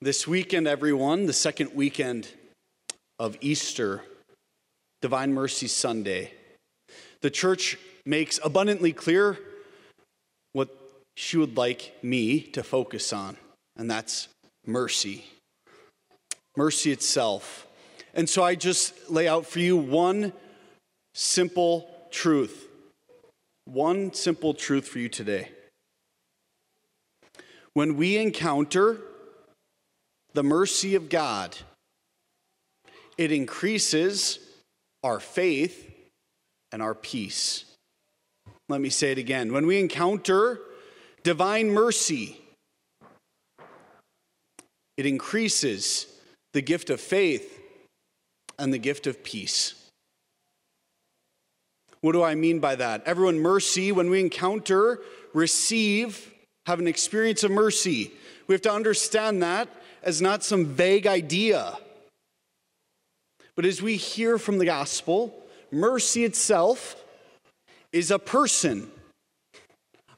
This weekend, everyone, the second weekend of Easter, Divine Mercy Sunday, the church makes abundantly clear what she would like me to focus on, and that's mercy. Mercy itself. And so I just lay out for you one simple truth. One simple truth for you today. When we encounter the mercy of God, it increases our faith and our peace. Let me say it again. When we encounter divine mercy, it increases the gift of faith and the gift of peace. What do I mean by that? Everyone, mercy, when we encounter, receive, have an experience of mercy, we have to understand that as not some vague idea. But as we hear from the gospel, mercy itself is a person,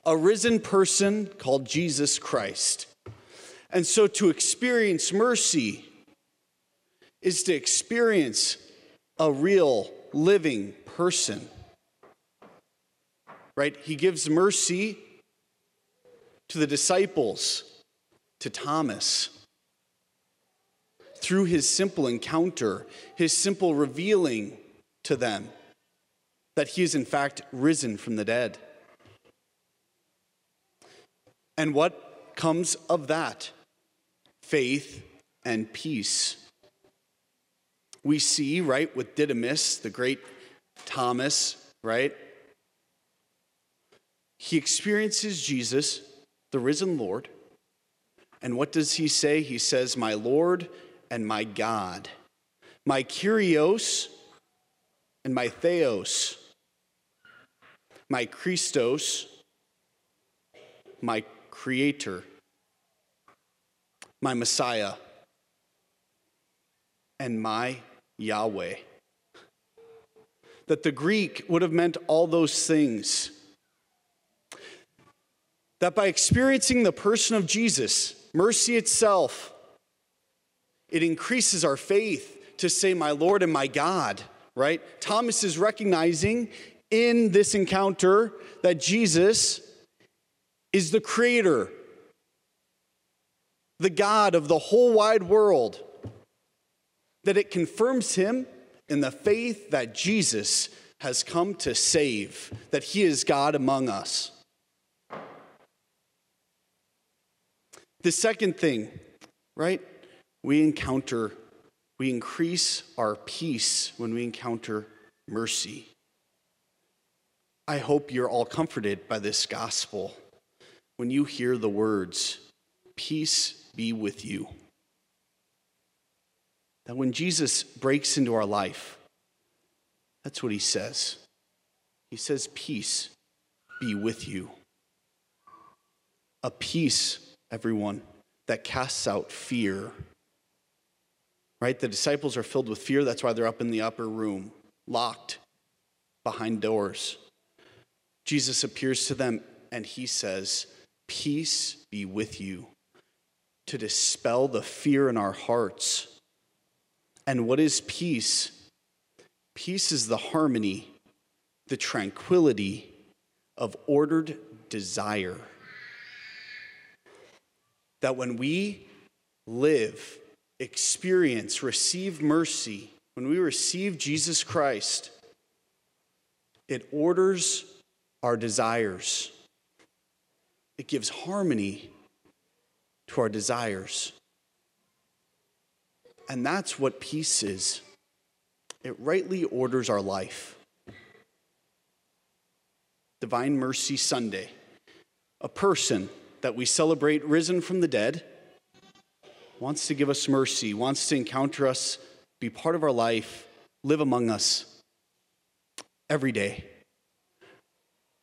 a risen person called Jesus Christ. And so to experience mercy is to experience a real living person. Right? He gives mercy to the disciples, to Thomas through his simple encounter, his simple revealing to them that he is in fact risen from the dead. And what comes of that? Faith and peace. We see, right, with Didymus, the great Thomas, right? He experiences Jesus, the risen Lord. And what does he say? He says, My Lord and my God, my Kyrios and my Theos, my Christos, my Creator, my Messiah, and my Yahweh. That the Greek would have meant all those things. That by experiencing the person of Jesus, mercy itself, it increases our faith to say, My Lord and my God, right? Thomas is recognizing in this encounter that Jesus is the creator, the God of the whole wide world, that it confirms him in the faith that Jesus has come to save, that he is God among us. The second thing, right? We encounter, we increase our peace when we encounter mercy. I hope you're all comforted by this gospel when you hear the words, Peace be with you. That when Jesus breaks into our life, that's what he says. He says, Peace be with you. A peace, everyone, that casts out fear right? The disciples are filled with fear. That's why they're up in the upper room, locked behind doors. Jesus appears to them and he says, Peace be with you, to dispel the fear in our hearts. And what is peace? Peace is the harmony, the tranquility of ordered desire. That when we live experience, receive mercy, when we receive Jesus Christ, it orders our desires. It gives harmony to our desires. And that's what peace is it rightly orders our life. Divine Mercy Sunday, a person that we celebrate risen from the dead wants to give us mercy, wants to encounter us, be part of our life, live among us every day.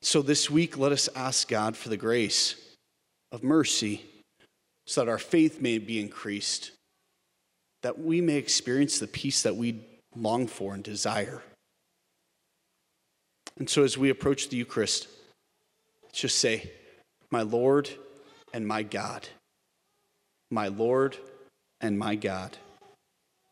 So this week, let us ask God for the grace of mercy so that our faith may be increased, that we may experience the peace that we long for and desire. And so as we approach the Eucharist, let's just say, My Lord and my God my Lord and my God.